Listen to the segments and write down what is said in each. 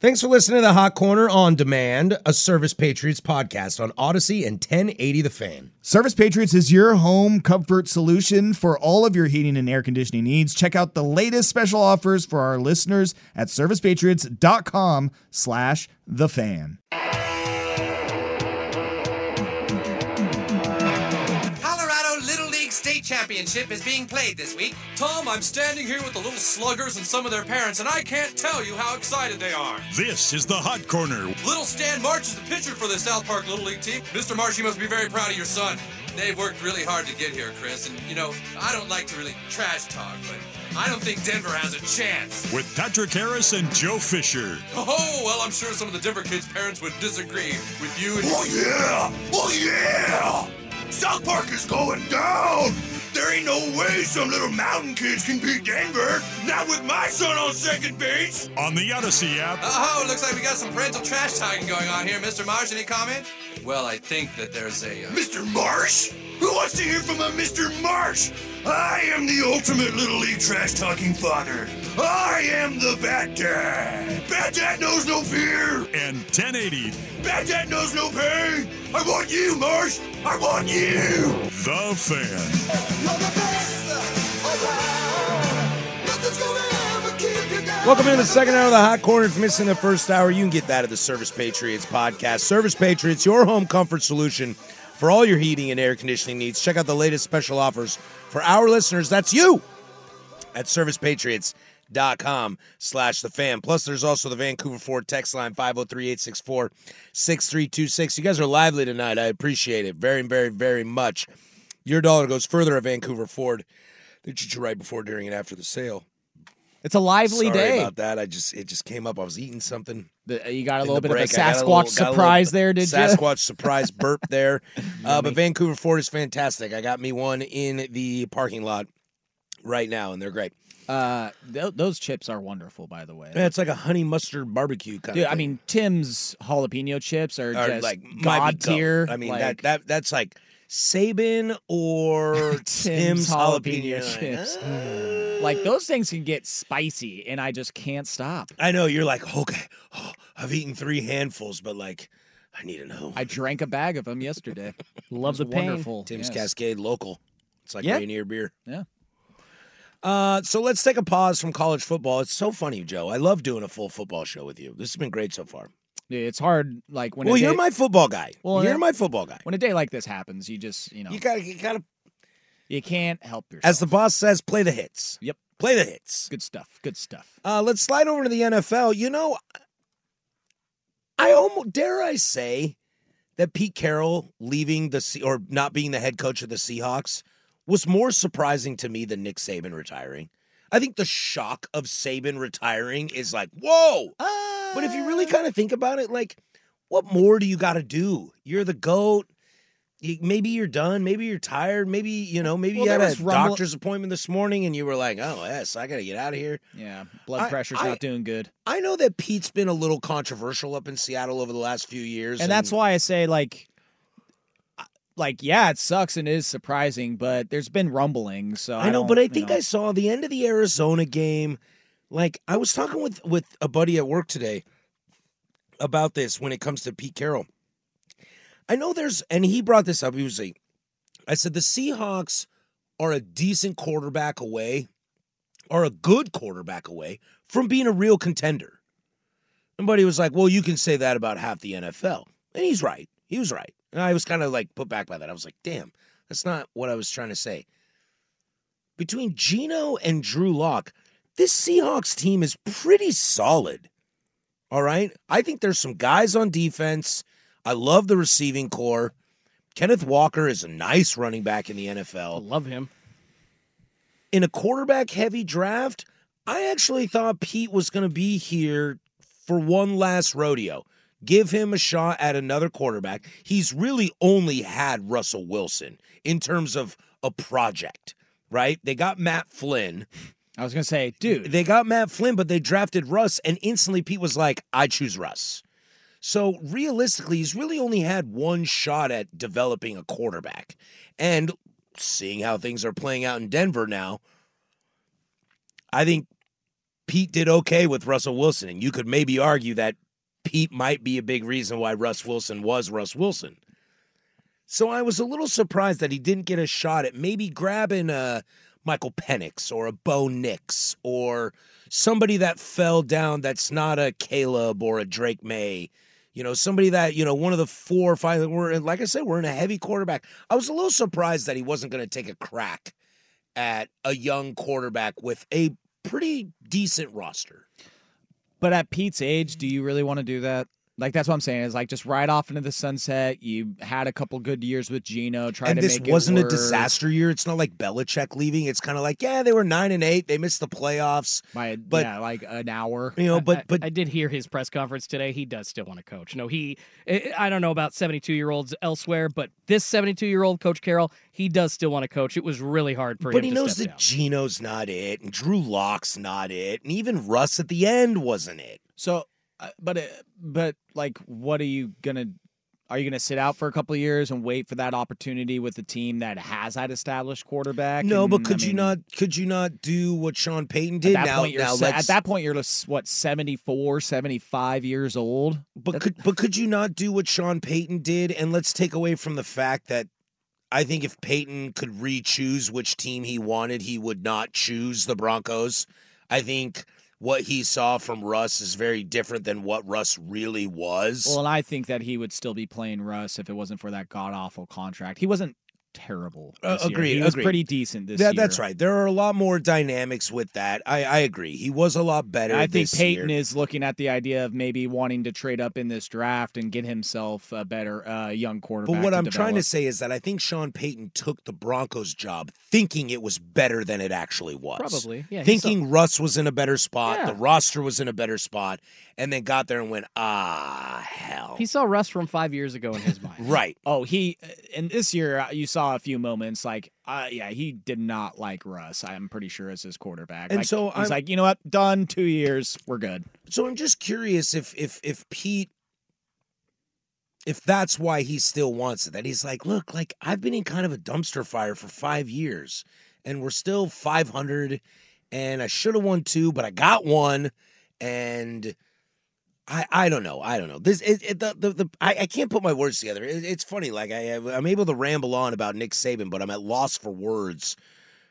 Thanks for listening to the Hot Corner on Demand, a Service Patriots podcast on Audacy and 1080 The Fan. Service Patriots is your home comfort solution for all of your heating and air conditioning needs. Check out the latest special offers for our listeners at servicepatriots.com slash the fan. Championship is being played this week. Tom, I'm standing here with the little sluggers and some of their parents, and I can't tell you how excited they are. This is the Hot Corner. Little Stan Marsh is the pitcher for the South Park Little League team. Mr. Marsh, you must be very proud of your son. They've worked really hard to get here, Chris, and you know, I don't like to really trash talk, but I don't think Denver has a chance. With Patrick Harris and Joe Fisher. Oh, well, I'm sure some of the Denver kids' parents would disagree with you and Oh, yeah! Oh, yeah! South Park is going down! There ain't no way some little mountain kids can beat Denver! Not with my son on second base! On the Audacy app. Oh, looks like we got some parental trash talking going on here. Mr. Marsh, any comment? Well, I think that there's a. Uh... Mr. Marsh? Who wants to hear from a Mr. Marsh? I am the ultimate Little League trash talking father. I am the Bat Dad. Bat Dad knows no fear. And 1080. Bat Dad knows no pain. I want you, Marsh. I want you. The Fan. Welcome into the second hour of the Hot Corner. If you're missing the first hour, you can get that at the Service Patriots podcast. Service Patriots, your home comfort solution for all your heating and air conditioning needs. Check out the latest special offers for our listeners. That's you at servicepatriots.com slash the fan. Plus, there's also the Vancouver Ford text line 503-864-6326. You guys are lively tonight. I appreciate it very, very, very much. Your dollar goes further at Vancouver Ford. They treat you right before, during, and after the sale. It's a lively Sorry day. about that. I just it just came up. I was eating something. The- you got a little the bit of a break. I got Sasquatch little- got a surprise there, did you? Sasquatch surprise burp there. Uh, but Vancouver Ford is fantastic. I got me one in the parking lot right now, and they're great. Uh, th- those chips are wonderful, by the way. Yeah, it's like a honey mustard barbecue kind Dude, of. I mean, Tim's jalapeno chips are, Or just like might be god tier. I mean like, that that that's like Saban or Tim's, jalapeno, jalapeno chips. Uh, Like those things can get spicy, and I just can't stop. I know you're like okay. Oh, I've eaten three handfuls, but like I need to know. I drank a bag of them yesterday. Love the pain. Wonderful. Tim's yes. Cascade local. It's like Yeah. Rainier beer. Yeah. Uh, so let's take a pause from college football. It's so funny, Joe. I love doing a full football show with you. This has been great so far. Yeah, It's hard, like when. well, a day, you're my football guy. Well, you're yeah. my football guy. When a day like this happens, you just you know You gotta, you gotta, you can't help yourself. as the boss says, play the hits. Yep. Play the hits. Good stuff. Good stuff. Uh, let's slide over to the NFL. You know, I almost dare I say that Pete Carroll leaving the or not being the head coach of the Seahawks was more surprising to me than Nick Saban retiring. I think the shock of Saban retiring is like, whoa. but if you really kind of think about it, like, what more do you got to do? You're the goat. Maybe you're done. Maybe you're tired. Maybe you know. Maybe Well, you had a rumble- doctor's appointment this morning, and you were like, "Oh yes, I got to get out of here." Yeah, blood I- pressure's I- not doing good, I know that Pete's been a little controversial up in Seattle over the last few years, and that's why I say like, like yeah, it sucks and it is surprising, but there's been rumbling. So I, I know. But I think know. I saw the end of the Arizona game. Like I was talking with with a buddy at work today about this when it comes to Pete Carroll. I know there's, and he brought this up. He was like, I said the Seahawks are a decent quarterback away, are a good quarterback away from being a real contender. He was like, well, you can say that about half the NFL. And he's right. He was right. And I was kind of like put back by that. I was like, damn, that's not what I was trying to say. Between Geno and Drew Lock, this Seahawks team is pretty solid. All right. I think there's some guys on defense. I love the receiving corps. Kenneth Walker is a nice running back in the NFL. I love him. In a quarterback heavy draft, I actually thought Pete was going to be here for one last rodeo. Give him a shot at another quarterback. He's really only had Russell Wilson in terms of a project, right? They got Matt Flynn. I was going to say, dude. They got Matt Flynn, but they drafted Russ, and instantly Pete was like, I choose Russ. So realistically, he's really only had one shot at developing a quarterback. And seeing how things are playing out in Denver now, I think Pete did okay with Russell Wilson. And you could maybe argue that Pete might be a big reason why Russ Wilson was Russ Wilson. So I was a little surprised that he didn't get a shot at maybe grabbing a Michael Penix or a Bo Nix or somebody that fell down that's not a Caleb or a Drake Maye. You know, somebody that, you know, one of the four or five, we're, like I said, we're in a heavy quarterback. I was a little surprised that he wasn't going to take a crack at a young quarterback with a pretty decent roster. But at Pete's age, do you really want to do that? Like that's what I'm saying is like just ride off into the sunset. You had a couple good years with Geno. Try and to this make wasn't a disaster year. It's not like Belichick leaving. It's kind of like, yeah, they were nine and eight. They missed the playoffs. by but yeah, like an hour. you know, I- but I, but I did hear his press conference today. He does still want to coach. No, he. I I don't know about seventy-two year olds elsewhere, but this seventy-two year old Coach Carroll, he does still want to coach. It was really hard for but him. But he to knows step that down. Geno's not it, and Drew Lock's not it, and even Russ at the end wasn't it. So, but uh, but like, what are you gonna? Are you gonna sit out for a couple of years and wait for that opportunity with a team that has that established quarterback? No, And, but I could you mean, not? Could you not do what Sean Payton did? At that, now, point, you're now se- at that point, you're what 74, 75 years old. But could but could you not do what Sean Payton did? And let's take away from the fact that I think if Payton could re-choose which team he wanted, he would not choose the Broncos. I think what he saw from Russ is very different than what Russ really was. Well, and I think that he would still be playing Russ if it wasn't for that god awful contract. He wasn't terrible. Uh, agreed. He was agreed. pretty decent this That- year. That's right. There are a lot more dynamics with that. I, I agree. He was a lot better. I think Payton year. is looking at the idea of maybe wanting to trade up in this draft and get himself a better uh, young quarterback. But what I'm trying to say is that I think Sean Payton took the Broncos job thinking it was better than it actually was. Probably, yeah, Thinking Russ was in a better spot, Yeah. the roster was in a better spot, and then got there and went, ah, hell. He saw Russ from five years ago in his mind. right. Oh, he and this year uh, you saw a few moments like, uh, yeah, he did not like Russ. I'm pretty sure as his quarterback. And Like, so he's I'm- like, you know what, done. Two years, we're good. So I'm just curious if if if Pete if that's why he still wants it. That he's like, look, like I've been in kind of a dumpster fire for five years, and we're still 500, and I should have won two, but I got one, and I I don't know, I don't know. This it, it, the, the the I, I can't put my words together. It, it's funny, like I I'm able to ramble on about Nick Saban, but I'm at loss for words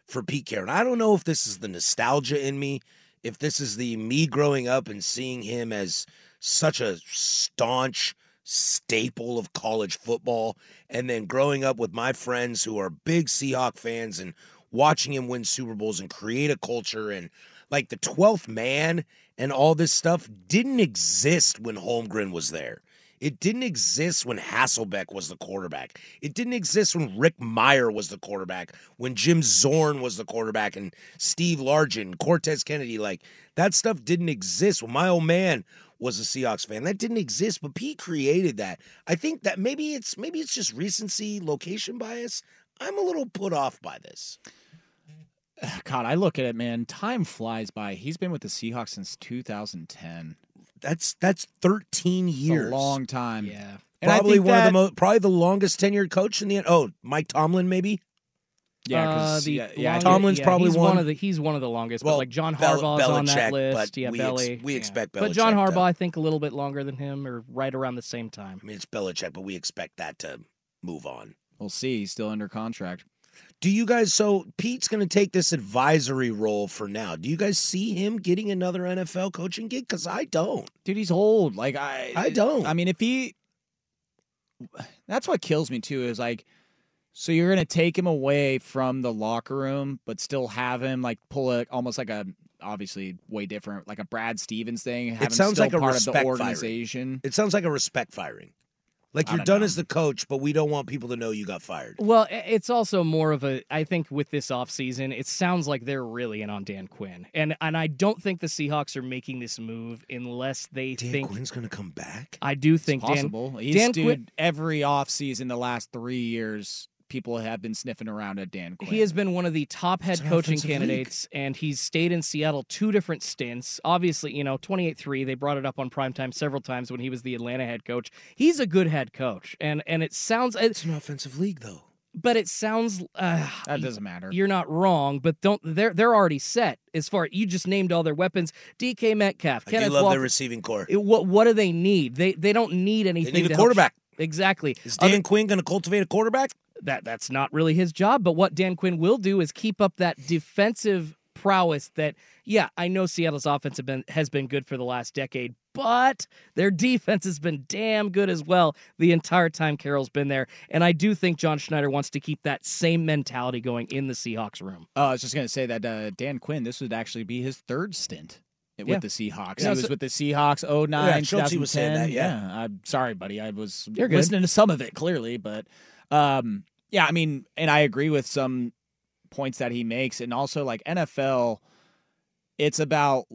for Pete Carroll. I don't know if this is the nostalgia in me, if this is the me growing up and seeing him as such a staunch staple of college football, and then growing up with my friends who are big Seahawk fans and watching him win Super Bowls and create a culture and like the 12th man and all this stuff didn't exist when Holmgren was there. It didn't exist when Hasselbeck was the quarterback. It didn't exist when Rick Mirer was the quarterback, when Jim Zorn was the quarterback, and Steve Largent, Cortez Kennedy. Like that stuff didn't exist when my old man was a Seahawks fan. That didn't exist, but Pete created that. I think that maybe it's maybe it's just recency, location bias. I'm a little put off by this. God, I look at it, man. Time flies by. He's been with the Seahawks since 2010. That's that's 13 It's years. a long time. Yeah. And probably think one of the most, probably the longest tenured coach in the. Oh, Mike Tomlin, maybe. Yeah, Uh, because the yeah, yeah, Tomlin's yeah, probably he's one. of the he's one of the longest. Well, but like John Bel- Harbaugh's on that list. but Yeah, we Belly. ex- we yeah. expect But John Harbaugh, though. I think, a little bit longer than him, or right around the same time. I mean, it's Belichick, but we expect that to move on. We'll see. He's still under contract. Do you guys? So Pete's going to take this advisory role for now. Do you guys see him getting another NFL coaching gig? Because I don't. Dude, he's old. Like I, I don't. I mean, if he, that's what kills me too. Is like, so you're gonna take him away from the locker room, but still have him like pull a almost like a obviously way different, like a Brad Stevens thing. Have it sounds like a part of respect the firing. organization. It sounds like a respect firing. Like you're done know. as the coach, but we don't want people to know you got fired. Well, it's also more of a. I think with this offseason, it sounds like they're really in on Dan Quinn, and and I don't think the Seahawks are making this move unless they Dan think Quinn's going to come back. I do think Dan- possible. He's Dan dude, Quinn- every offseason the last three years, people have been sniffing around at Dan Quinn. He has been one of the top head It's coaching offensive league. candidates, and he's stayed in Seattle two different stints. Obviously, you know, 28 3, they brought it up on primetime several times when he was the Atlanta head coach. He's a good head coach, and and it sounds. It's an offensive league, though. But it sounds. Uh, that doesn't matter. You're not wrong, but don't they're they're already set as far you just named all their weapons. DK Metcalf, I Kenneth do love Walker. their receiving corps. It- what what do they need? They they don't need anything. They need to a help- quarterback. Exactly. Is Dan Quinn going to cultivate a quarterback? That that's not really his job. But what Dan Quinn will do is keep up that defensive prowess. That yeah, I know Seattle's offense have been, has been good for the last decade, but their defense has been damn good as well the entire time Carroll's been there. And I do think John Schneider wants to keep that same mentality going in the Seahawks room. Oh, I was just gonna say that uh, Dan Quinn. This would actually be his third stint with Yeah. the Seahawks. Yeah, he was so- with the Seahawks 09, Yeah, Schultze was saying that, yeah. I'm sorry, buddy. I was You're listening to some of it clearly, but um, yeah, I mean, and I agree with some points that he makes, and also like NFL, it's about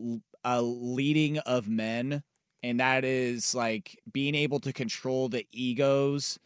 a leading of men, and that is like being able to control the egos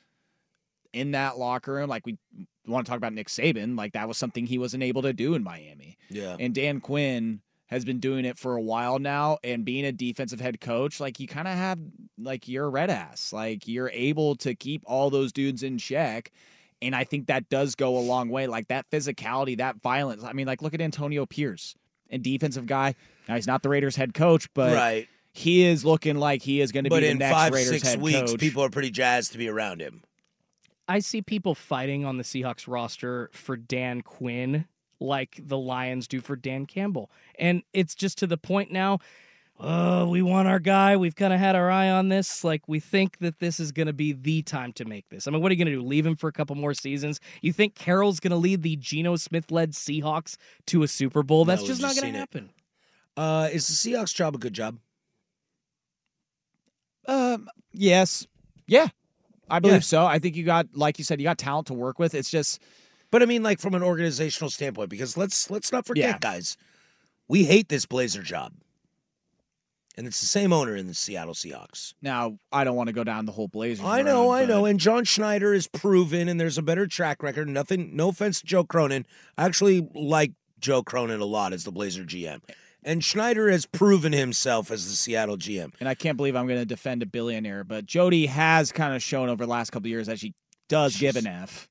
in that locker room. Like we want to talk about Nick Saban, like that was something he wasn't able to do in Miami. Yeah. And Dan Quinn has been doing it for a while now and being a defensive head coach, like you kind of have like you're a red ass. Like you're able to keep all those dudes in check. And I think that does go a long way. Like that physicality, that violence. I mean, like look at Antonio Pierce, a defensive guy. Now he's not the Raiders head coach, but Right. he is looking like he is going to be the in next five, Raiders six head weeks, coach. people are pretty jazzed to be around him. I see people fighting on the Seahawks roster for Dan Quinn like the Lions do for Dan Campbell. And it's just to the point now, oh, we want our guy. We've kind of had our eye on this. Like, we think that this is going to be the time to make this. I mean, what are you going to do? Leave him for a couple more seasons? You think Carroll's going to lead the Geno Smith led Seahawks to a Super Bowl? That's No, just we've not going to happen. Uh, is the Seahawks job a good job? Um, yes. Yeah. I believe Yeah. so. I think you got, like you said, you got talent to work with. It's just, But I mean, like from an organizational standpoint, because let's let's not forget, Yeah. guys, we hate this Blazer job, and it's the same owner in the Seattle Seahawks. now I don't want to go down the whole Blazers. I know, road, I know, and John Schneider is proven, and there's a better track record. Nothing, no offense to Joe Cronin. I actually like Joe Cronin a lot as the Blazer GM, and Schneider has proven himself as the Seattle GM. And I can't believe I'm going to defend a billionaire, but Jody has kind of shown over the last couple of years that she does give an F.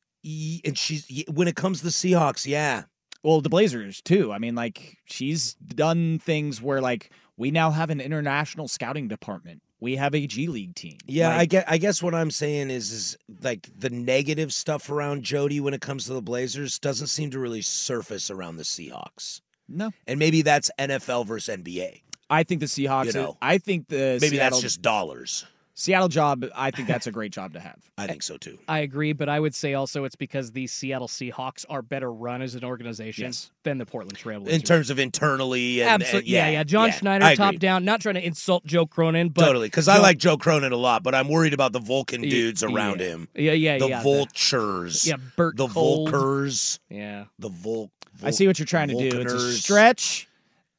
And she's when it comes to the Seahawks, yeah, Well, the Blazers too. I mean, like she's done things where like we now have an international scouting department. We have a G League team. Yeah, I get. I guess what I'm saying is, is like the negative stuff around Jody when it comes to the Blazers doesn't seem to really surface around the Seahawks. No, and maybe that's NFL versus NBA. I think the Seahawks. You know. I think the Maybe Seattle, that's just dollars. Seattle job. I think that's a great job to have. I think so too. I agree, but I would say also it's because the Seattle Seahawks are better run as an organization Yes. than the Portland Trailblazers. In terms of internally, and, Absolutely, and- yeah, yeah. John I Schneider, agree. top down. Not trying to insult Joe Cronin, but totally, because I Joe- like Joe Cronin a lot, but I'm worried about the Vulcan dudes around yeah. him. Yeah, yeah, the yeah, the- vultures. yeah, Bert the Cold. Volkers. Yeah, the Vul. I see what you're trying to do. It's a Vulcaners. stretch,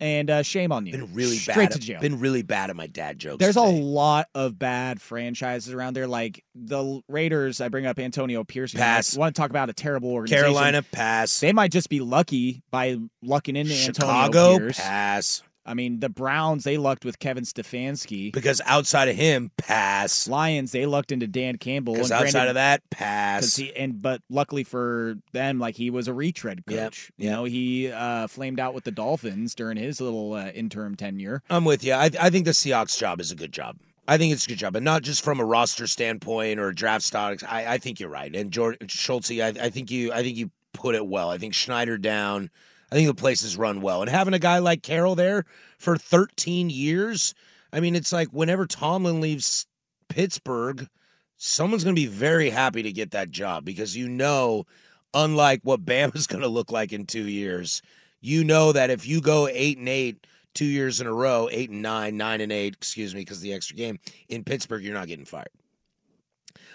and uh, shame on you. Been really Straight bad. to at- jail. Been really bad at my dad jokes. There's a lot of bad franchises around there. Like the Raiders, I bring up Antonio Pierce. Pass. I want to talk about a terrible organization. Carolina pass. They might just be lucky by lucking into Chicago Antonio Pierce. pass. I mean, the Browns they lucked with Kevin Stefanski. Because outside of him, pass. Lions they lucked into Dan Campbell. Because outside granted- of that, pass. he and but luckily for them, like he was a retread coach. Yep, You know, he uh, flamed out with the Dolphins during his little uh, interim tenure. I'm with you. I, I think the Seahawks job is a good job. I think it's a good job, and not just from a roster standpoint or draft stocks. I, I think you're right. And George Schultze, I, I think you, I think you put it well. I think Schneider down. I think the place is run well, and having a guy like Carroll there for 13 years. I mean, it's like whenever Tomlin leaves Pittsburgh, someone's going to be very happy to get that job because you know, unlike what Bama's going to look like in two years, you know that if you go eight and eight two years in a row, eight and nine, nine and eight, excuse me, because the extra game in Pittsburgh, you're not getting fired.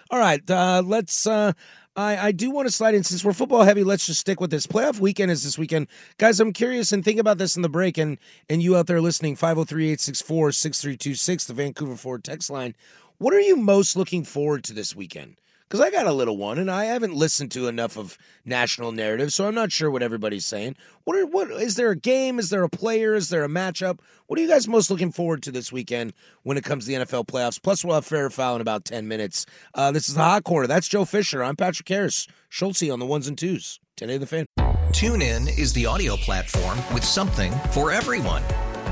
All right, uh, let's. Uh, I, I do want to slide in since we're football heavy. Let's just stick with this. Playoff weekend is this weekend, guys. I'm curious and think about this in the break, and and you out there listening, 503-864-6326, the Vancouver Ford text line. What are you most looking forward to this weekend? Because I got a little one, and I haven't listened to enough of national narrative, so I'm not sure what everybody's saying. What are what is there a game? Is there a player? Is there a matchup? What are you guys most looking forward to this weekend when it comes to the NFL playoffs? Plus, we'll have fair foul in about ten minutes. Uh, this is the hot corner. That's Joe Fisher. I'm Patrick Harris. Schultze on the ones and twos. 10 the fan. Tune in is the audio platform with something for everyone.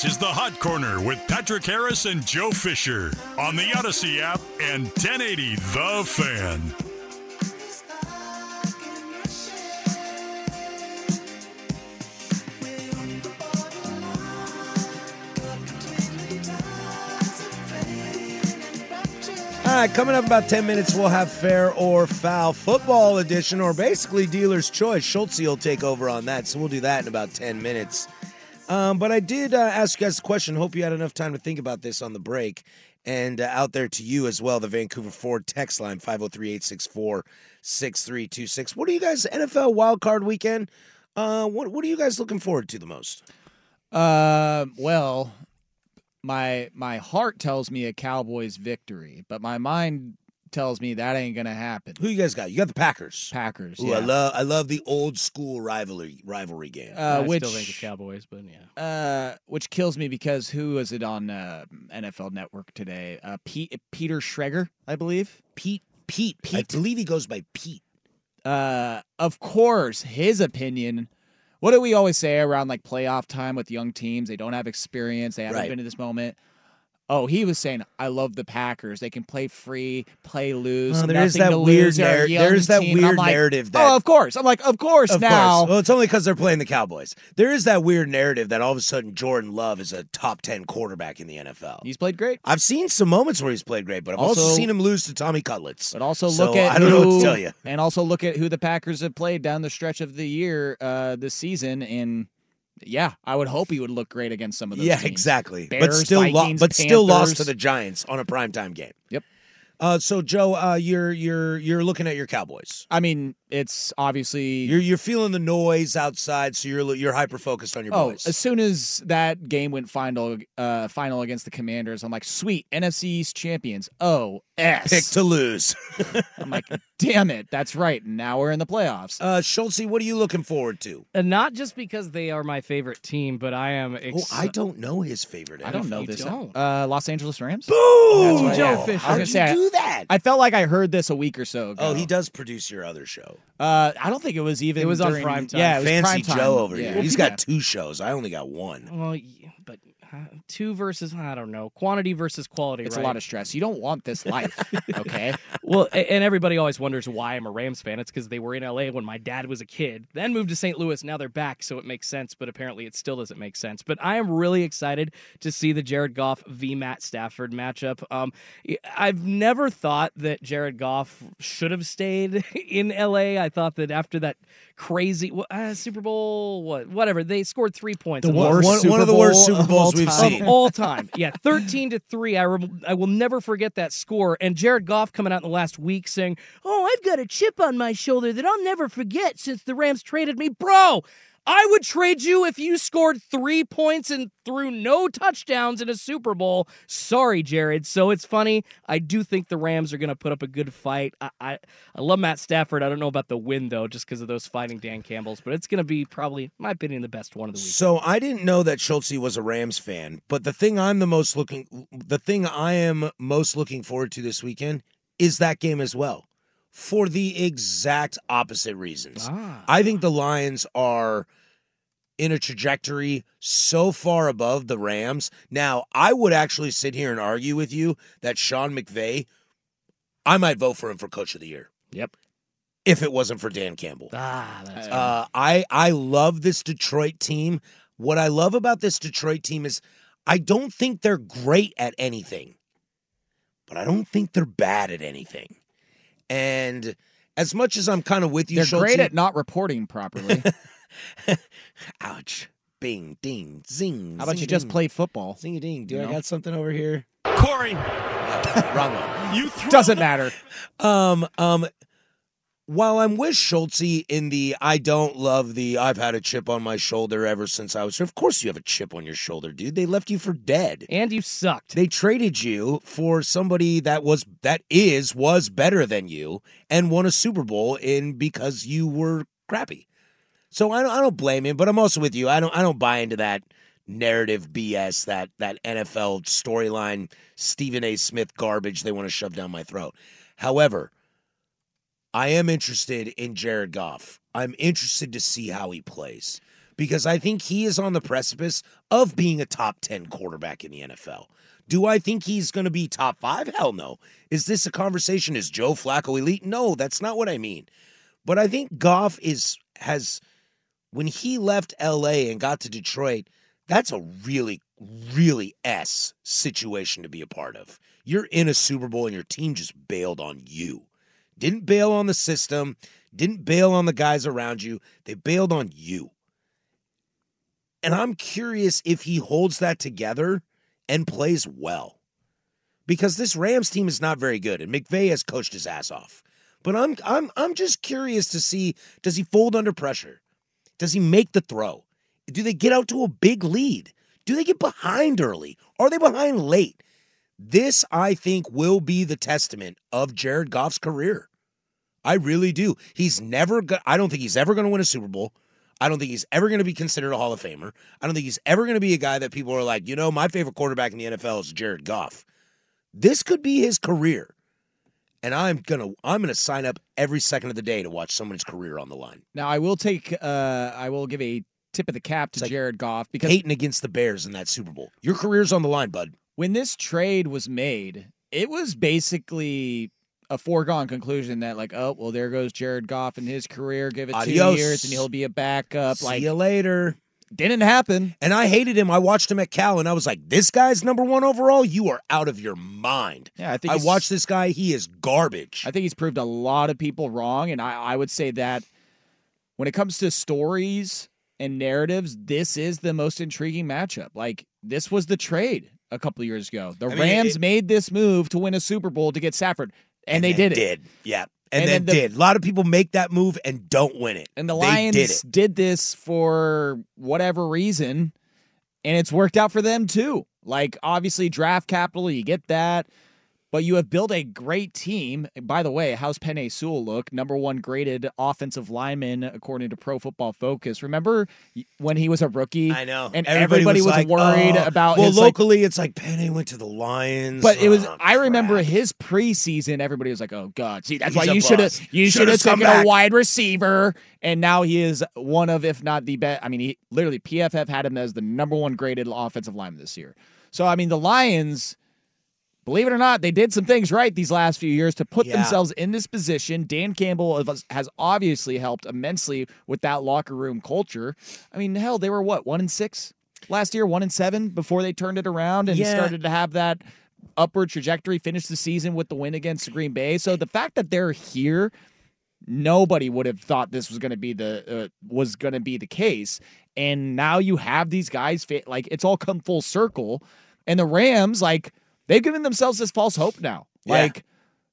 This is the Hot Corner with Patrick Harris and Joe Fisher on the Audacy app and 1080 The Fan. All right, coming up about 10 minutes, we'll have fair or foul football edition, or basically dealer's choice. Schultze will take over on that, so we'll do that in about 10 minutes. Um, but I did uh, ask you guys a question. Hope you had enough time to think about this on the break. And uh, out there to you as well, the Vancouver Ford text line 503 864 6326. What are you guys, NFL wildcard weekend? Uh, what, what are you guys looking forward to the most? Uh, well, my my heart tells me a Cowboys victory, but my mind tells me that ain't gonna happen. Who you guys got? You got the Packers. Packers. Ooh, yeah. I love I love the old school rivalry rivalry game. Uh, I which still think the Cowboys, but yeah. uh, which kills me because who was it on uh, NFL Network today? Uh, Pete Peter Schrager, I believe. Pete Pete. Pete. I believe he goes by Pete. Uh, of course, his opinion. What do we always say around like playoff time with young teams? They don't have experience. They haven't Right. been to this moment. Oh, he was saying, "I love the Packers. They can play free, play loose. Oh, there is that weird lose. Narr- there's that team." Weird like, narrative that- oh, of course. I'm like, of course. Of now, course. Well, it's only because they're playing the Cowboys. There is that weird narrative that all of a sudden Jordan Love is a top 10 quarterback in the NFL. he's played great. I've seen some moments where he's played great, but I've also, Also- seen him lose to Tommy Cutlets. But also So look at I don't know what who- to tell you. and also look at who the Packers have played down the stretch of the year uh, this season. And yeah, I would hope he would look great against some of those. Yeah, teams. exactly. but Bears, still, lo- Vikings, but still lost to the Giants on a primetime game. Yep. Uh, so Joe, uh, you're you're you're looking at your Cowboys. I mean, it's obviously You're you're feeling the noise outside, so you're you're hyper focused on your Oh, boys. as soon as that game went final, uh, final against the Commanders, I'm like, sweet NFC East champions. Oh, S. Pick to lose. I'm like, damn it, that's right. Now we're in the playoffs. Uh, Schultze, what are you looking forward to? And not just because they are my favorite team, but I am. Ex- Oh, I don't know his favorite. I don't know You this. don't. Uh, Los Angeles Rams. Boom! That's Joe. Fisher. How gonna did say, you I- do that? I felt like I heard this a week or so ago. oh, he does produce your other show. Uh, I don't think it was even. It was on prime time. Yeah, it was Fancy prime time. Joe over Yeah. here. He's Yeah. got two shows. I only got one. Well, y- but uh, two versus I don't know quantity versus quality. It's right? a lot of stress. You don't want this life, okay? Well, and everybody always wonders why I'm a Rams fan. It's because they were in LA when my dad was a kid, then moved to St. Louis. Now they're back, so it makes sense. But apparently, it still doesn't make sense. But I am really excited to see the Jared Goff v Matt Stafford matchup. Um, I've never thought that Jared Goff should have stayed in LA. I thought that after that crazy uh, Super Bowl, what, whatever, they scored three points. The worst One- Super one of the worst Super of Bowls all we've seen. Of all time. Yeah, 13 to 3. I, rem- I will never forget that score. And Jared Goff coming out in the last week saying, Oh, I've got a chip on my shoulder that I'll never forget since the Rams traded me. Bro, I would trade you if you scored three points and threw no touchdowns in a Super Bowl. Sorry, Jared. So it's funny. I do think the Rams are going to put up a good fight. I, I, I love Matt Stafford. I don't know about the win, though, just because of those fighting Dan Campbells, but it's going to be probably, in my opinion, the best one of the week. So I didn't know that Schultze was a Rams fan, but the thing I'm the most looking, the thing I am most looking forward to this weekend is that game as well, for the exact opposite reasons. Ah. I think the Lions are in a trajectory so far above the Rams. Now, I would actually sit here and argue with you that Sean McVay, I might vote for him for Coach of the Year. Yep. If it wasn't for Dan Campbell. Ah, that's Uh, I I love this Detroit team. What I love about this Detroit team is I don't think they're great at anything, but I don't think they're bad at anything. And as much as I'm kind of with you, They're Schultze, great at not reporting properly. ouch, bing, ding, zing. How about you just ding. play football? Zing a ding. Do You I know? got something over here? Corey, Wrong one. you throw Doesn't matter. Um, um, while I'm with Schultze in the I don't love the I've had a chip on my shoulder ever since I was here. Of course you have a chip on your shoulder, dude. They left you for dead. And you sucked. They traded you for somebody that was that is was better than you and won a Super Bowl in because you were crappy. So I don't I don't blame him, but I'm also with you. I don't I don't buy into that narrative BS that that NFL storyline Stephen A. Smith garbage they want to shove down my throat. However, I am interested in Jared Goff. I'm interested to see how he plays because I think he is on the precipice of being a top 10 quarterback in the NFL. Do I think he's going to be top five? Hell no. Is this a conversation? Is Joe Flacco elite? No, that's not what I mean. But I think Goff is has when he left LA and got to Detroit, that's a really, really S situation to be a part of. You're in a Super Bowl and your team just bailed on you. Didn't bail on the system, didn't bail on the guys around you. They bailed on you. And I'm curious if he holds that together and plays well. Because this Rams team is not very good and McVay has coached his ass off. But I'm I'm I'm just curious to see does he fold under pressure? Does he make the throw? Do they get out to a big lead? Do they get behind early? Are they behind late? This, I think, will be the testament of Jared Goff's career. I really do. He's never, go- I don't think he's ever going to win a Super Bowl. I don't think he's ever going to be considered a Hall of Famer. I don't think he's ever going to be a guy that people are like, you know, my favorite quarterback in the NFL is Jared Goff. This could be his career. And I'm going to I'm to sign up every second of the day to watch someone's career on the line. Now I will take. Uh, I will give a tip of the cap to Jared Goff because Peyton against the Bears in that Super Bowl. Your career's on the line, bud. when this trade was made, it was basically a foregone conclusion that like, oh well, there goes Jared Goff and his career. Give it two years and he'll be a backup. See like you later. Didn't happen. And I hated him. I watched him at Cal, and I was like, "This guy's number one overall. You are out of your mind." Yeah, I think I watched this guy. He is garbage. I think he's proved a lot of people wrong, and I, I would say that when it comes to stories and narratives, this is the most intriguing matchup. Like this was the trade a couple of years ago. The I mean, Rams it- made this move to win a Super Bowl to get Stafford, and, they did it. Did yeah, and, And then, then the- did. A lot of people make that move and don't win it. And the They Lions did did this for whatever reason, and it's worked out for them too. Like obviously draft capital, you get that. But you have built a great team. By the way, how's Penei Sewell look? Number one graded offensive lineman according to Pro Football Focus. Remember when he was a rookie? I know. and everybody, was, like, worried oh. about Well, his like, locally, it's like Penei went to the Lions. But it was. Oh, I remember his preseason. Everybody was like, "Oh God, see, that's He's why you should have you should have taken a wide receiver." And now he is one of, if not the best. I mean, he literally PFF had him as the number one graded offensive lineman this year. So I mean, the Lions. Believe it or not, they did some things right these last few years to put Yeah. themselves in this position. Dan Campbell has- obviously helped immensely with that locker room culture. I mean, hell, they were what one and six last year, one and seven before they turned it around and Yeah. started to have that upward trajectory. Finished the season with the win against Green Bay. So the fact that they're here, nobody would have thought this was going to be the uh, was going to be the case. And now you have these guys fit like it's all come full circle. And the Rams, like they've given themselves this false hope now. Yeah. Like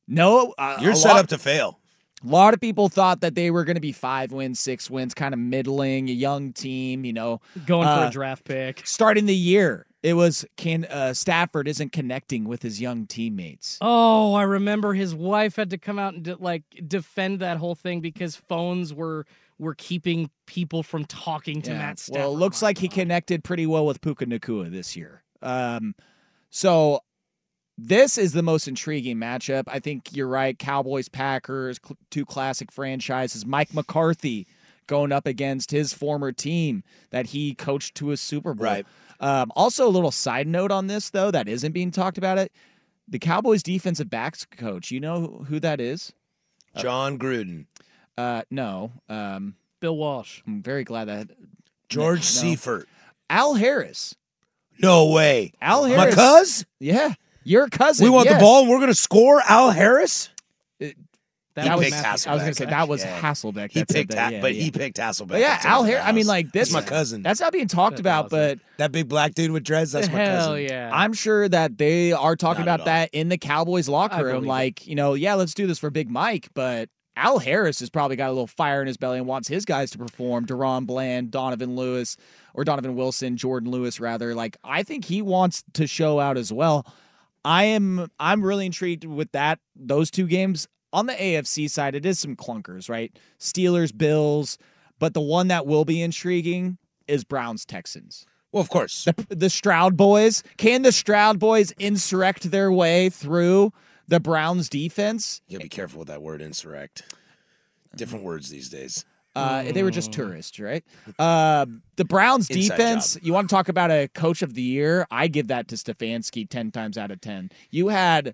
no, uh, You're set lot- up to fail. a lot of people thought that they were going to be five wins, six wins, kind of middling, a young team, you know, Going for Uh, a draft pick. starting the year. It was can uh, Stafford isn't connecting with his young teammates. Oh, I remember his wife had to come out and de- like defend that whole thing because phones were were keeping people from talking to Yeah. Matt Stafford. Well, it looks like he connected pretty well with Puka Nacua this year. Um, so this is the most intriguing matchup. I think you're right. Cowboys, Packers, cl- two classic franchises. Mike McCarthy going up against his former team that he coached to a Super Bowl. Right. Um, also, a little side note on this though that isn't being talked about. It the Cowboys defensive backs coach. You know who that is? Jon Gruden, Uh, no. Um, Bill Walsh. I'm very glad that George No. Seifert. Al Harris. No way. Al Harris. My Harris. cuz? Yeah. Your cousin. We want yes. the ball and we're going to score Al Harris? Uh, that He was picked I was going to Hasselbeck. say that was Yeah. Hasselbeck. He that said picked, that, yeah, but yeah. he picked Hasselbeck. But yeah, Al Harris. I mean, like this. That's my cousin. That's not being talked about, but that big black dude with dreads. That's my Hell cousin. yeah. I'm sure that they are talking Not about that in the Cowboys locker room. believe it. Like, you know, yeah, let's do this for Big Mike, but Al Harris has probably got a little fire in his belly and wants his guys to perform. DaRon Bland, Donovan Lewis, or Donovan Wilson, Jourdan Lewis, rather. Like, I think he wants to show out as well. I am I'm really intrigued with that those two games. On the AFC side, it is some clunkers, right? Steelers, Bills, but the one that will be intriguing is Browns Texans. Well, of course. The, the Stroud boys, can the Stroud boys insurrect their way through the Browns defense? You gotta be careful with that word insurrect. Different words these days. Uh, they were just tourists, right? Uh, the Browns defense. You want to talk about a coach of the year? I give that to Stefanski ten times out of ten. You had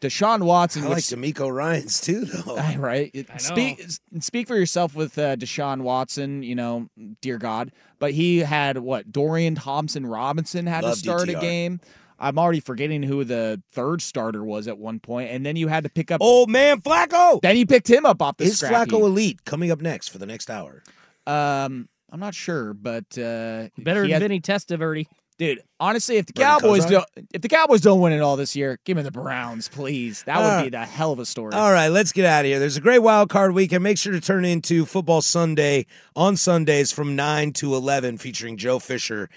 Deshaun Watson, I which like DeMeco Ryans too, though. right? I know. Speak speak for yourself with uh, Deshaun Watson. You know, dear God, but he had what Dorian Thompson Robinson had Love to start a game. I'm already forgetting who the third starter was at one point, and then you had to pick up. Old man Flacco. Then you picked him up off the Is scrap Flacco heap. elite coming up next for the next hour? Um, I'm not sure, but uh, Better he than has- Vinny Testaverde. dude. Honestly, if the Bernie Cowboys Kosar? don't, if the Cowboys don't win it all this year, give me the Browns, please. That would All be the hell of a story. All right, let's get out of here. There's a great wild card weekend. Make sure to turn into Football Sunday on Sundays from 9 to 11 featuring Joe Fisher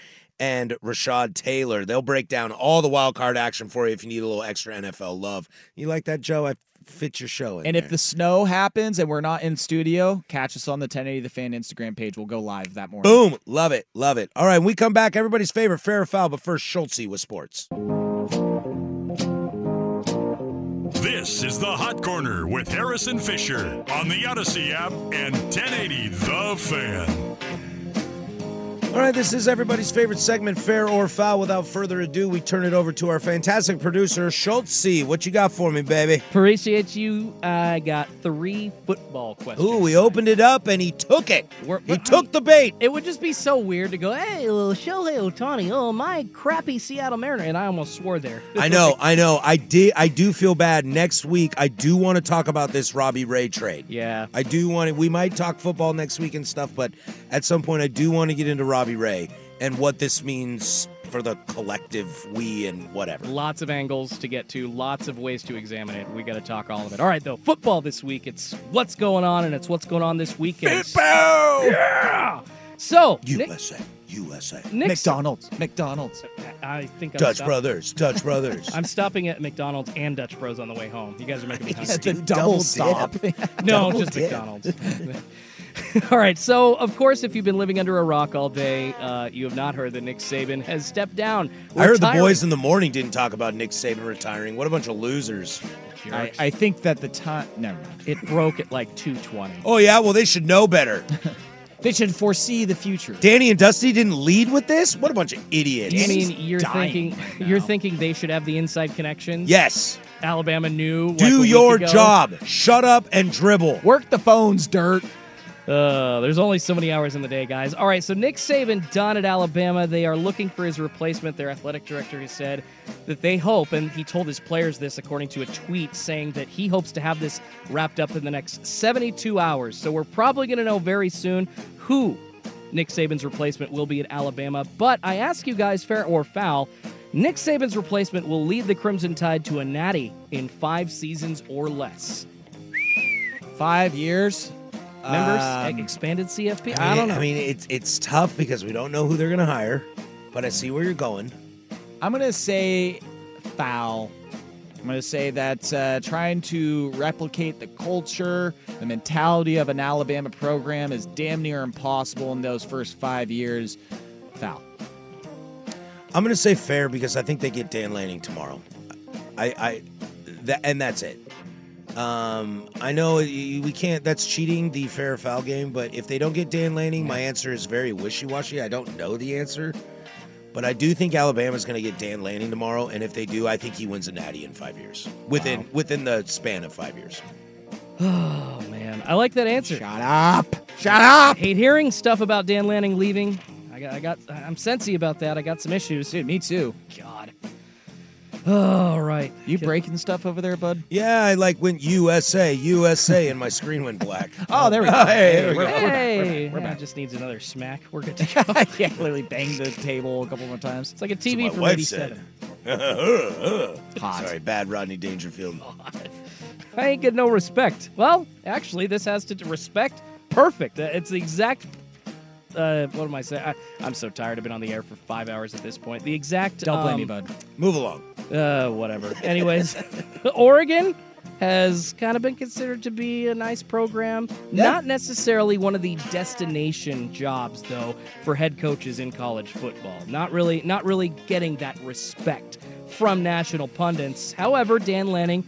and Rashad Taylor. They'll break down all the wild card action for you if you need a little extra NFL love. You like that, Joe? I fit your show in And there. if the snow happens and we're not in studio, catch us on the 1080 The Fan Instagram page. We'll go live that morning. Boom. Love it. Love it. All right, when we come back, everybody's favorite fair or foul, but first, Schultze with sports. This is the Hot Corner with Harrison Fisher on the Audacy app and 1080 The Fan. All right, this is everybody's favorite segment, fair or foul. Without further ado, we turn it over to our fantastic producer, Schultze. What you got for me, baby? Appreciate you. I got three football questions. Ooh, we opened it up and he took it. We're- He took the bait. It would just be so weird to go, hey, little Shohei Ohtani, oh, my crappy Seattle Mariner. And I almost swore there. I know, I know. I did. I do feel bad. Next week, I do want to talk about this Robbie Ray trade. Yeah. I do want to. We might talk football next week and stuff, but at some point, I do want to get into Robbie Ray and what this means for the collective we and whatever. Lots of angles to get to, lots of ways to examine it. We got to talk all of it. All right, though, football this week. It's what's going on, and it's what's going on this weekend. Football! Yeah. So, Nick, USA. USA. Nick's- McDonald's. McDonald's. I think I'm Dutch stop- Brothers. Dutch Brothers. I'm stopping at McDonald's and Dutch Bros on the way home. You guys are making me Yeah, hungry. the double stop. No, Double just dip. McDonald's. All right. So, of course, if you've been living under a rock all day, uh, you have not heard that Nick Saban has stepped down. I heard the boys in the morning didn't talk about Nick Saban retiring. What a bunch of losers. I, I think that the time. Never mind. It broke at like 220. Oh, yeah? Well, they should know better. They should foresee the future. Danny and Dusty didn't lead with this? What a bunch of idiots. I mean, you're dying thinking you're thinking they should have the inside connections. Yes. Alabama knew. like, a Do week your ago. job. Shut up and dribble. Work the phones, dirt. Uh, there's only so many hours in the day, guys. All right, so Nick Saban done at Alabama. They are looking for his replacement. Their athletic director has said that they hope, and he told his players this according to a tweet, saying that he hopes to have this wrapped up in the next 72 hours. So we're probably going to know very soon who Nick Saban's replacement will be at Alabama. But I ask you guys, fair or foul, Nick Saban's replacement will lead the Crimson Tide to a natty in five seasons or less. Five years. Members, Um, expanded CFP. I, I, mean, don't know. I mean, it's it's tough because we don't know who they're going to hire, but I see where you're going. I'm going to say foul. I'm going to say that uh, trying to replicate the culture, the mentality of an Alabama program is damn near impossible in those first five years. Foul. I'm going to say fair because I think they get Dan Lanning tomorrow. I, I, that, and that's it. Um, I know we can't. That's cheating the fair or foul game. But if they don't get Dan Lanning, my answer is very wishy-washy. I don't know the answer, but I do think Alabama's going to get Dan Lanning tomorrow. And if they do, I think he wins a Natty in five years, within within the span of five years. Oh man, I like that answer. Shut up! Shut up! Hate hearing stuff about Dan Lanning leaving. I got, I got, I'm sensy about that. I got some issues. Dude, me too. God. All right. You breaking stuff over there, bud? Yeah, I like went USA, USA, and my screen went black. Oh, there we go. hey, there we We're- go. we're back, we're Hey, back, we're back. just needs another smack. We're good to go. yeah, literally banged the table a couple more times. It's like a TV my from '87. Uh-huh. Hot. Sorry, bad Rodney Dangerfield. I ain't get no respect. Well, actually, this has to respect. Perfect. It's the exact. Uh, what am I saying? I, I'm so tired. I've been on the air for five hours at this point. The exact. Don't blame um, me, bud. Move along. Uh, whatever. Anyways, Oregon has kind of been considered to be a nice program. Not necessarily one of the destination jobs though for head coaches in college football. Not really not really getting that respect from national pundits. However, Dan Lanning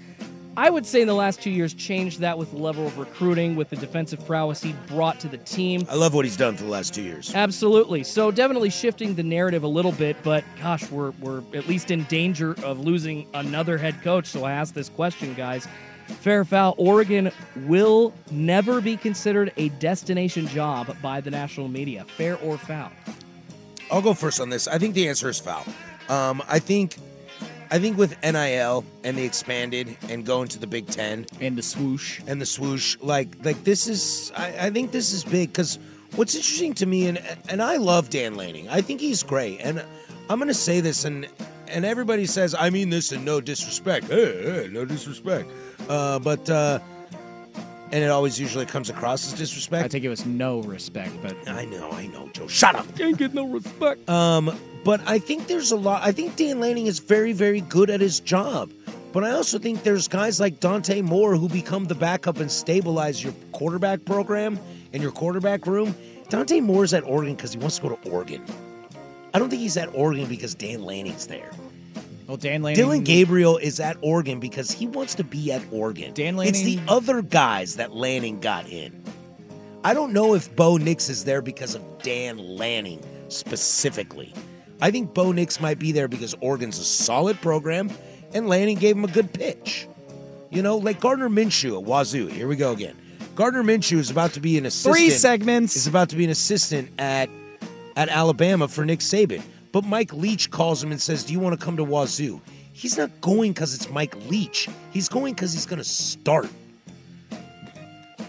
I would say in the last two years changed that with the level of recruiting, with the defensive prowess he brought to the team. I love what he's done for the last two years. Absolutely. So definitely shifting the narrative a little bit, but gosh, we're we're at least in danger of losing another head coach. So I ask this question, guys. Fair or foul, Oregon will never be considered a destination job by the national media. Fair or foul? I'll go first on this. I think the answer is foul. Um, I think, I think with NIL and the expanded and going to the Big Ten and the swoosh and the swoosh, like like this is, I, I think this is big because what's interesting to me and and I love Dan Lanning. I think he's great, and I'm gonna say this and and everybody says I mean this in no disrespect. Hey, hey, no disrespect. Uh, but uh, and it always usually comes across as disrespect. I think it was no respect, but I know, I know, Joe. Shut up. Can't get no respect. Um, but I think there's a lot. I think Dan Lanning is very, very good at his job. But I also think there's guys like Dante Moore who become the backup and stabilize your quarterback program and your quarterback room. Dante Moore's at Oregon because he wants to go to Oregon. I don't think he's at Oregon because Dan Lanning's there. well, Dan Lanning. Dillon Gabriel is at Oregon because he wants to be at Oregon. Dan Lanning. It's the other guys that Lanning got in. I don't know if Bo Nix is there because of Dan Lanning specifically. I think Bo Nix might be there because Oregon's a solid program and Lanning gave him a good pitch. You know, like Gardner Minshew at Wazoo. Here we go again. Gardner Minshew is about to be an assistant. Three segments. Is about to be an assistant at at Alabama for Nick Saban. But Mike Leach calls him and says, "Do you want to come to Wazoo?" He's not going because it's Mike Leach. He's going because he's going to start.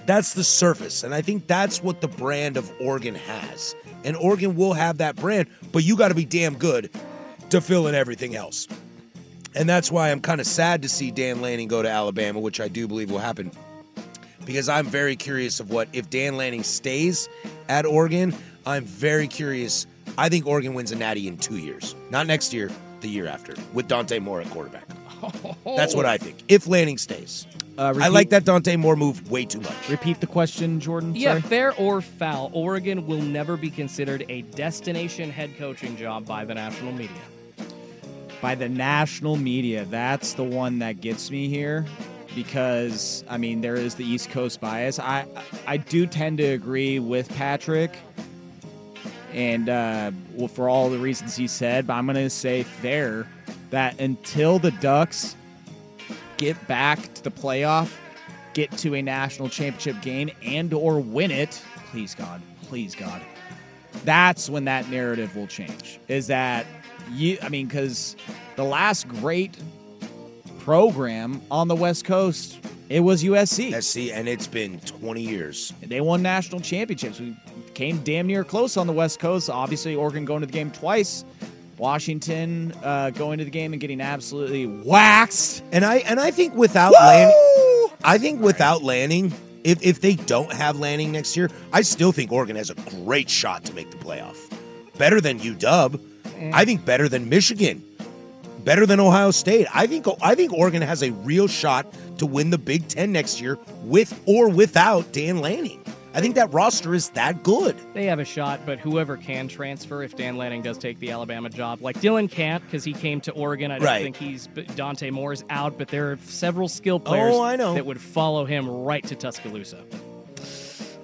That's the surface, and I think that's what the brand of Oregon has. And Oregon will have that brand, but you got to be damn good to fill in everything else. And that's why I'm kind of sad to see Dan Lanning go to Alabama, which I do believe will happen. Because I'm very curious of what if Dan Lanning stays at Oregon, I'm very curious I think Oregon wins a natty in two years. Not next year, the year after, with Dante Moore at quarterback. Oh. That's what I think. If Lanning stays. Uh, I like that Dante Moore move way too much. Repeat the question, Jordan. Yeah, Sorry. fair or foul, Oregon will never be considered a destination head coaching job by the national media. by the national media. That's the one that gets me here because I mean there is the East Coast bias. I I do tend to agree with Patrick, and uh, well, for all the reasons he said, but I'm going to say fair that until the Ducks get back to the playoff, get to a national championship game, and or win it, please God, please God, that's when that narrative will change. Is that you? I mean, because the last great program on the West Coast, it was USC. SC, and it's been 20 years. They won national championships. We came damn near close on the West Coast. Obviously, Oregon going to the game twice. Washington uh, going to the game and getting absolutely waxed. And I and I think without Lanning, I think without Lanning, if if they don't have Lanning next year, I still think Oregon has a great shot to make the playoff. Better than UW. I think better than Michigan. Better than Ohio State. I think I think Oregon has a real shot to win the Big Ten next year with or without Dan Lanning. I think that roster is that good. They have a shot, but whoever can transfer, if Dan Lanning does take the Alabama job, like Dillon can't because he came to Oregon. I don't Right. think he's Dante Moore's out, but there are several skill players Oh, I know. that would follow him right to Tuscaloosa.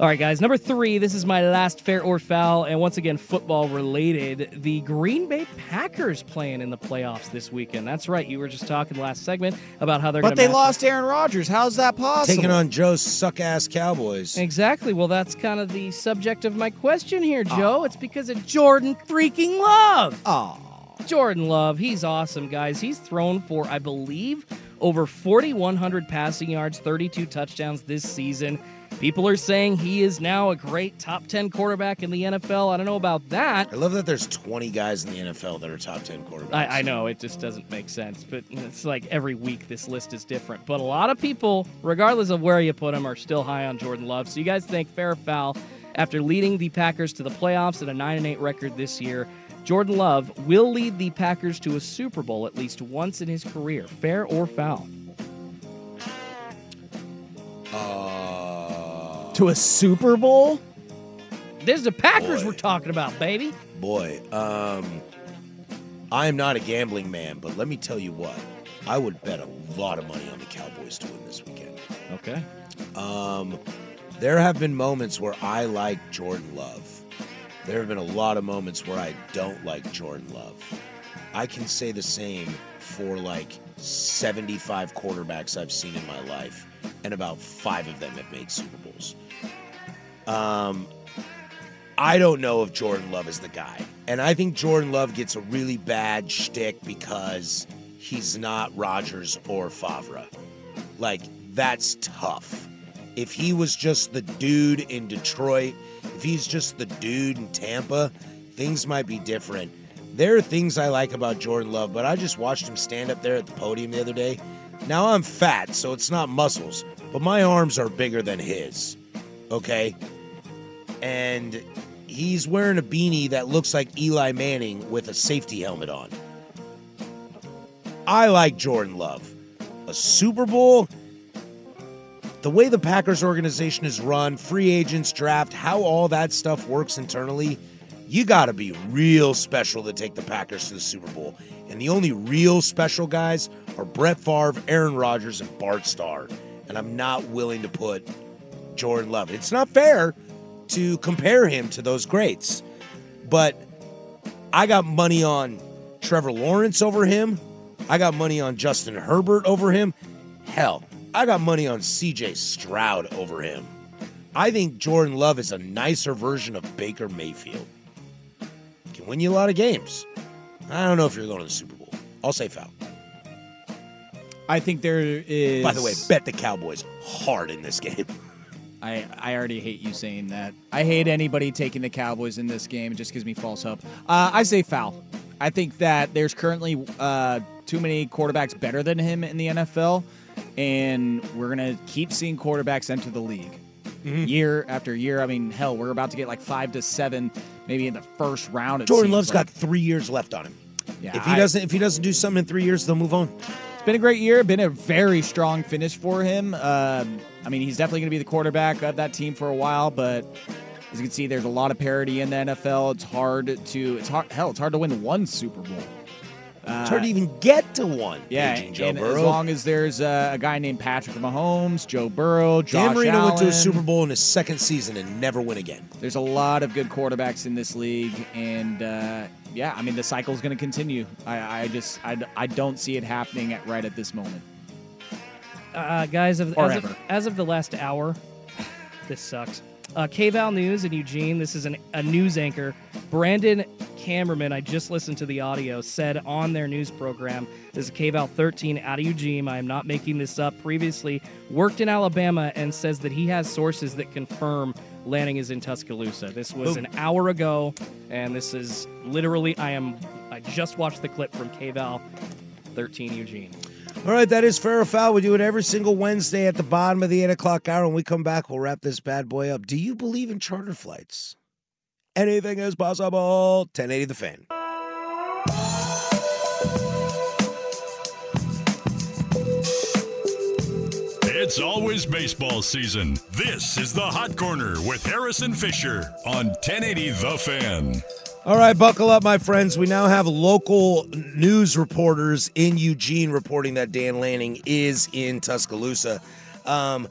All right, guys. Number three. This is my last fair or foul, and once again, football related. The Green Bay Packers playing in the playoffs this weekend. That's right. You were just talking last segment about how they're. But they match- lost Aaron Rodgers. How's that possible? Taking on Joe's suck ass Cowboys. Exactly. Well, that's kind of the subject of my question here, Joe. It's because of Jordan freaking Love. Oh. Jordan Love, he's awesome, guys. He's thrown for, I believe, over 4,100 passing yards, 32 touchdowns this season. People are saying he is now a great top 10 quarterback in the NFL. I don't know about that. I love that there's 20 guys in the NFL that are top 10 quarterbacks. I, I know it just doesn't make sense, but it's like every week this list is different. But a lot of people, regardless of where you put them, are still high on Jordan Love. So you guys think fair or foul after leading the Packers to the playoffs at a nine and eight record this year? Jordan Love will lead the Packers to a Super Bowl at least once in his career. Fair or foul? Uh, to a Super Bowl? This is the Packers we're talking about, baby. Boy, um, I am not a gambling man, but let me tell you what. I would bet a lot of money on the Cowboys to win this weekend. Okay. Um, there have been moments where I like Jordan Love. There have been a lot of moments where I don't like Jordan Love. I can say the same for like 75 quarterbacks I've seen in my life, and about five of them have made Super Bowls. Um, I don't know if Jordan Love is the guy. And I think Jordan Love gets a really bad shtick because he's not Rodgers or Favre. Like, that's tough. If he was just the dude in Detroit, if he's just the dude in Tampa, things might be different. There are things I like about Jordan Love, but I just watched him stand up there at the podium the other day. Now I'm fat, so it's not muscles, but my arms are bigger than his. Okay? And he's wearing a beanie that looks like Eli Manning with a safety helmet on. I like Jordan Love. A Super Bowl, the way the Packers organization is run, free agents draft, how all that stuff works internally, you got to be real special to take the Packers to the Super Bowl. And the only real special guys are Brett Favre, Aaron Rodgers, and Bart Starr. And I'm not willing to put Jordan Love. It's not fair to compare him to those greats. But I got money on Trevor Lawrence over him. I got money on Justin Herbert over him. Hell, I got money on CJ Stroud over him. I think Jordan Love is a nicer version of Baker Mayfield. Can win you a lot of games. I don't know if you're going to the Super Bowl. I'll say foul. I think there is. By the way, bet the Cowboys hard in this game. I, I already hate you saying that. I hate anybody taking the Cowboys in this game. It just gives me false hope. Uh, I say foul. I think that there's currently uh, too many quarterbacks better than him in the NFL, and we're going to keep seeing quarterbacks enter the league. Mhm. year after year. I mean, hell, we're about to get like five to seven, maybe in the first round. Jordan seems Love's like. got three years left on him. Yeah, if he I- doesn't, if he doesn't do something in three years, they'll move on. It's been a great year. Been a very strong finish for him. Um, I mean, he's definitely going to be the quarterback of that team for a while. But as you can see, there's a lot of parity in the NFL. It's hard to. It's hard. Hell, it's hard to win one Super Bowl. Uh, It's hard to even get to one. Yeah, Aging Joe and as long as there's uh, a guy named Patrick Mahomes, Joe Burrow, Josh Dan Marino went to a Super Bowl in his second season and never win again. There's a lot of good quarterbacks in this league, and uh, yeah, I mean the cycle's going to continue. I, I just I, I don't see it happening at right at this moment. Uh, guys, of, as, of, as of the last hour, this sucks. Uh, KVAL News in Eugene, this is an, a news anchor. Brandon Cameraman, I just listened to the audio, said on their news program, this is KVAL 13 out of Eugene. I am not making this up. Previously worked in Alabama and says that he has sources that confirm Lanning is in Tuscaloosa. This was Boom. an hour ago, and this is literally, I am, I just watched the clip from KVAL 13 Eugene. All right, that is fair or foul. We do it every single Wednesday at the bottom of the eight o'clock hour. When we come back, we'll wrap this bad boy up. Do you believe in charter flights? Anything is possible. 1080 the fan. It's always baseball season. This is the Hot Corner with Harrison Fisher on 1080 The Fan. All right, buckle up, my friends. We now have local news reporters in Eugene reporting that Dan Lanning is in Tuscaloosa. Um,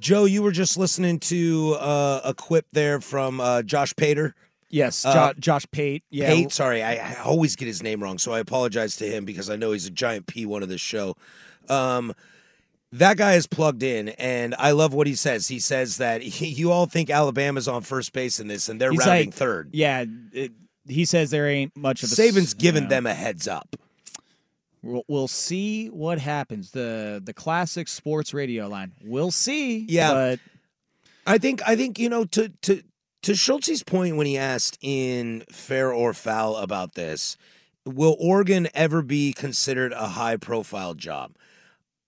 Joe, you were just listening to uh, a quip there from uh, Josh Pater. Yes, Uh, Josh Pate. Yeah, Pate, sorry, I, I always get his name wrong, so I apologize to him because I know he's a giant P1 of this show. Um, that guy is plugged in, and I love what he says. He says that he, you all think Alabama's on first base in this, and they're He's rounding like- third. Yeah, it, he says there ain't much of a Saban's given you know. them a heads up. We'll, we'll see what happens. The the classic sports radio line. We'll see. Yeah. but I think I think you know to to to Schultz's point when he asked in fair or foul about this, will Oregon ever be considered a high profile job?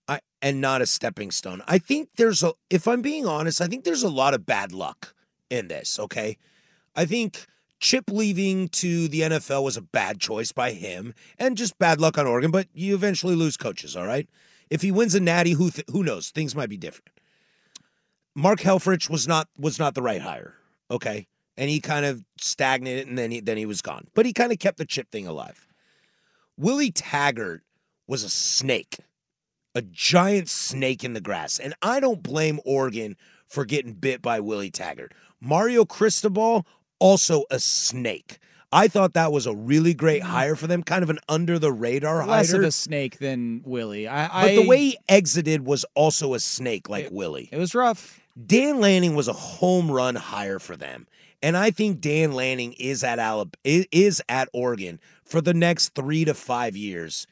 I and not a stepping stone. I think there's a if I'm being honest, I think there's a lot of bad luck in this, okay? I think Chip leaving to the NFL was a bad choice by him and just bad luck on Oregon, but you eventually lose coaches, all right? If he wins a natty, who th- who knows? Things might be different. Mark Helfrich was not was not the right hire. Okay. And he kind of stagnated and then he then he was gone. But he kind of kept the chip thing alive. Willie Taggart was a snake. A giant snake in the grass. And I don't blame Oregon for getting bit by Willie Taggart. Mario Cristobal, also a snake. I thought that was a really great mm-hmm. hire for them, kind of an under the radar less hire. of a snake than Willie. I, But the way he exited was also a snake like Willie. it was rough. Dan Lanning was a home run hire for them. And I think Dan Lanning is at Alab- is at Oregon for the next 3 to 5 years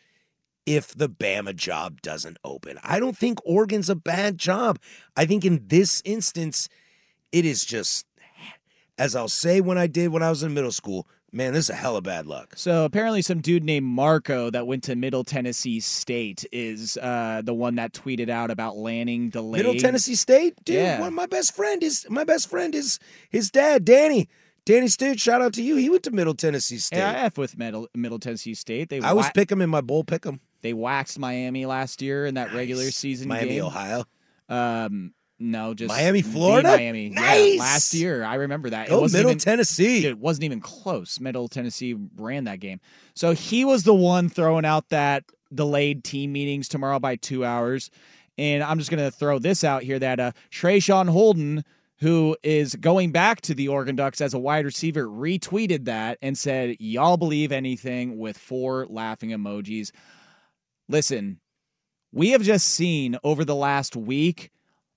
if the Bama job doesn't open. I don't think Oregon's a bad job. I think in this instance it is just as I'll say when I did when I was in middle school, man, this is a hell of bad luck. So apparently, some dude named Marco that went to Middle Tennessee State is uh, the one that tweeted out about Lanning delayed. Middle Tennessee State, dude. Yeah. One, my best friend is my best friend is his dad, Danny. Danny Stute, shout out to you. He went to Middle Tennessee State. Yeah, I F with Middle, Middle Tennessee State. They I was pick pick 'em in my bowl pick 'em. They waxed Miami last year in that regular season Miami, game. Ohio. Um, no, just Miami, Florida? Miami, Yeah, Nice! last year, I remember that. Go wasn't Middle even, Tennessee. It wasn't even close. Middle Tennessee ran that game, so he was the one throwing out that delayed team meetings tomorrow by two hours. And I'm just gonna throw this out here that uh, Traeshon Holden, who is going back to the Oregon Ducks as a wide receiver, retweeted that and said, "Y'all believe anything?" with four laughing emojis. Listen, we have just seen over the last week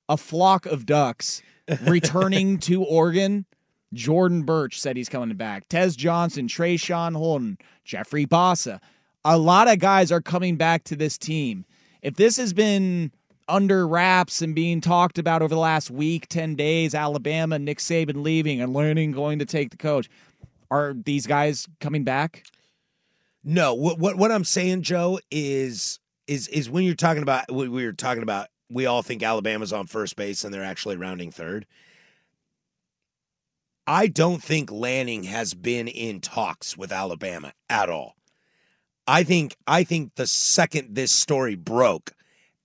a flock of ducks returning to Oregon. Jordan Burch said he's coming back. Tez Johnson, Traeshon Holden, Jeffrey Bassa. A lot of guys are coming back to this team. If this has been under wraps and being talked about over the last week, 10 days, Alabama, Nick Saban leaving and Lanning going to take the coach, are these guys coming back? No, what what what I'm saying, Joe, is is is when you're talking about we were talking about we all think Alabama's on first base and they're actually rounding third. I don't think Lanning has been in talks with Alabama at all. I think I think the second this story broke,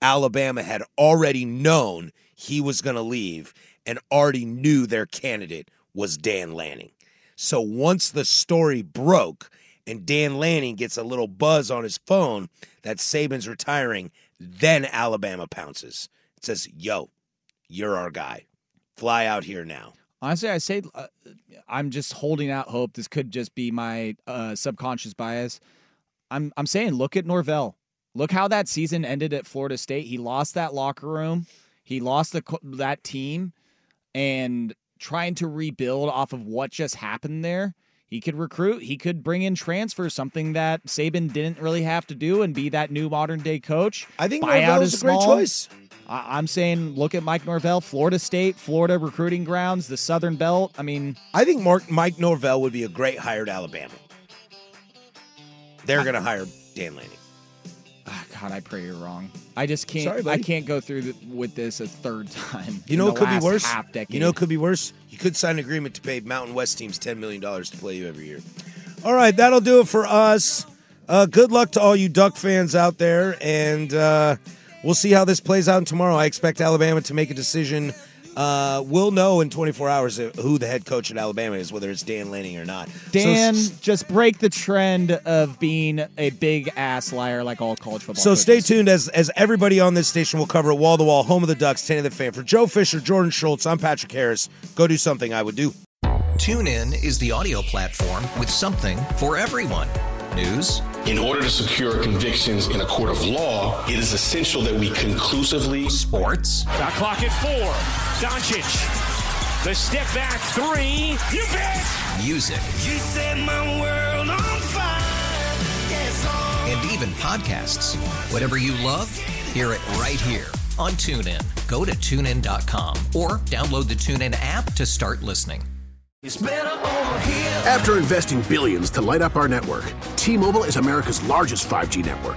Alabama had already known he was going to leave and already knew their candidate was Dan Lanning. So once the story broke and Dan Lanning gets a little buzz on his phone that Saban's retiring, then Alabama pounces. It says, "Yo, you're our guy. Fly out here now." Honestly, I say uh, I'm just holding out hope. This could just be my uh, subconscious bias. I'm I'm saying look at Norvell. Look how that season ended at Florida State. He lost that locker room. He lost the that team, and trying to rebuild off of what just happened there. He could recruit. He could bring in transfers, something that Saban didn't really have to do, and be that new modern day coach. I think Norvell's his a great choice. I- I'm saying look at Mike Norvell, Florida State, Florida recruiting grounds, the Southern Belt. I mean, I think Mark Mike Norvell would be a great hired Alabama. They're going to hire Dan Lanning. Ah, God, I pray you're wrong. I just can't. Sorry, I can't go through the, with this a third time. You know it could be worse? Half decade. You know it could be worse? You could sign an agreement to pay Mountain West teams $10 million to play you every year. All right, that'll do it for us. Uh, good luck to all you Duck fans out there, and uh, we'll see how this plays out tomorrow. I expect Alabama to make a decision. Uh, we'll know in 24 hours who the head coach at Alabama is, whether it's Dan Lanning or not. So Dan, s- just break the trend of being a big ass liar like all college football. So coaches. stay tuned as as everybody on this station will cover it wall to wall, home of the Ducks, 10 of the fan. For Joe Fisher, Jordan Schultz, I'm Patrick Harris. Go do something I would do. Tune in is the audio platform with something for everyone. News, In order to secure convictions in a court of law, it is essential that we conclusively sports, Shot clock at four. Doncic. The step back three. You bet. music, You set my world on fire. Yes, and even podcasts. Whatever you love, hear it right here on TuneIn. Go to tunein.com or download the TuneIn app to start listening. It's better over here. After investing billions to light up our network, T-Mobile is America's largest 5G network.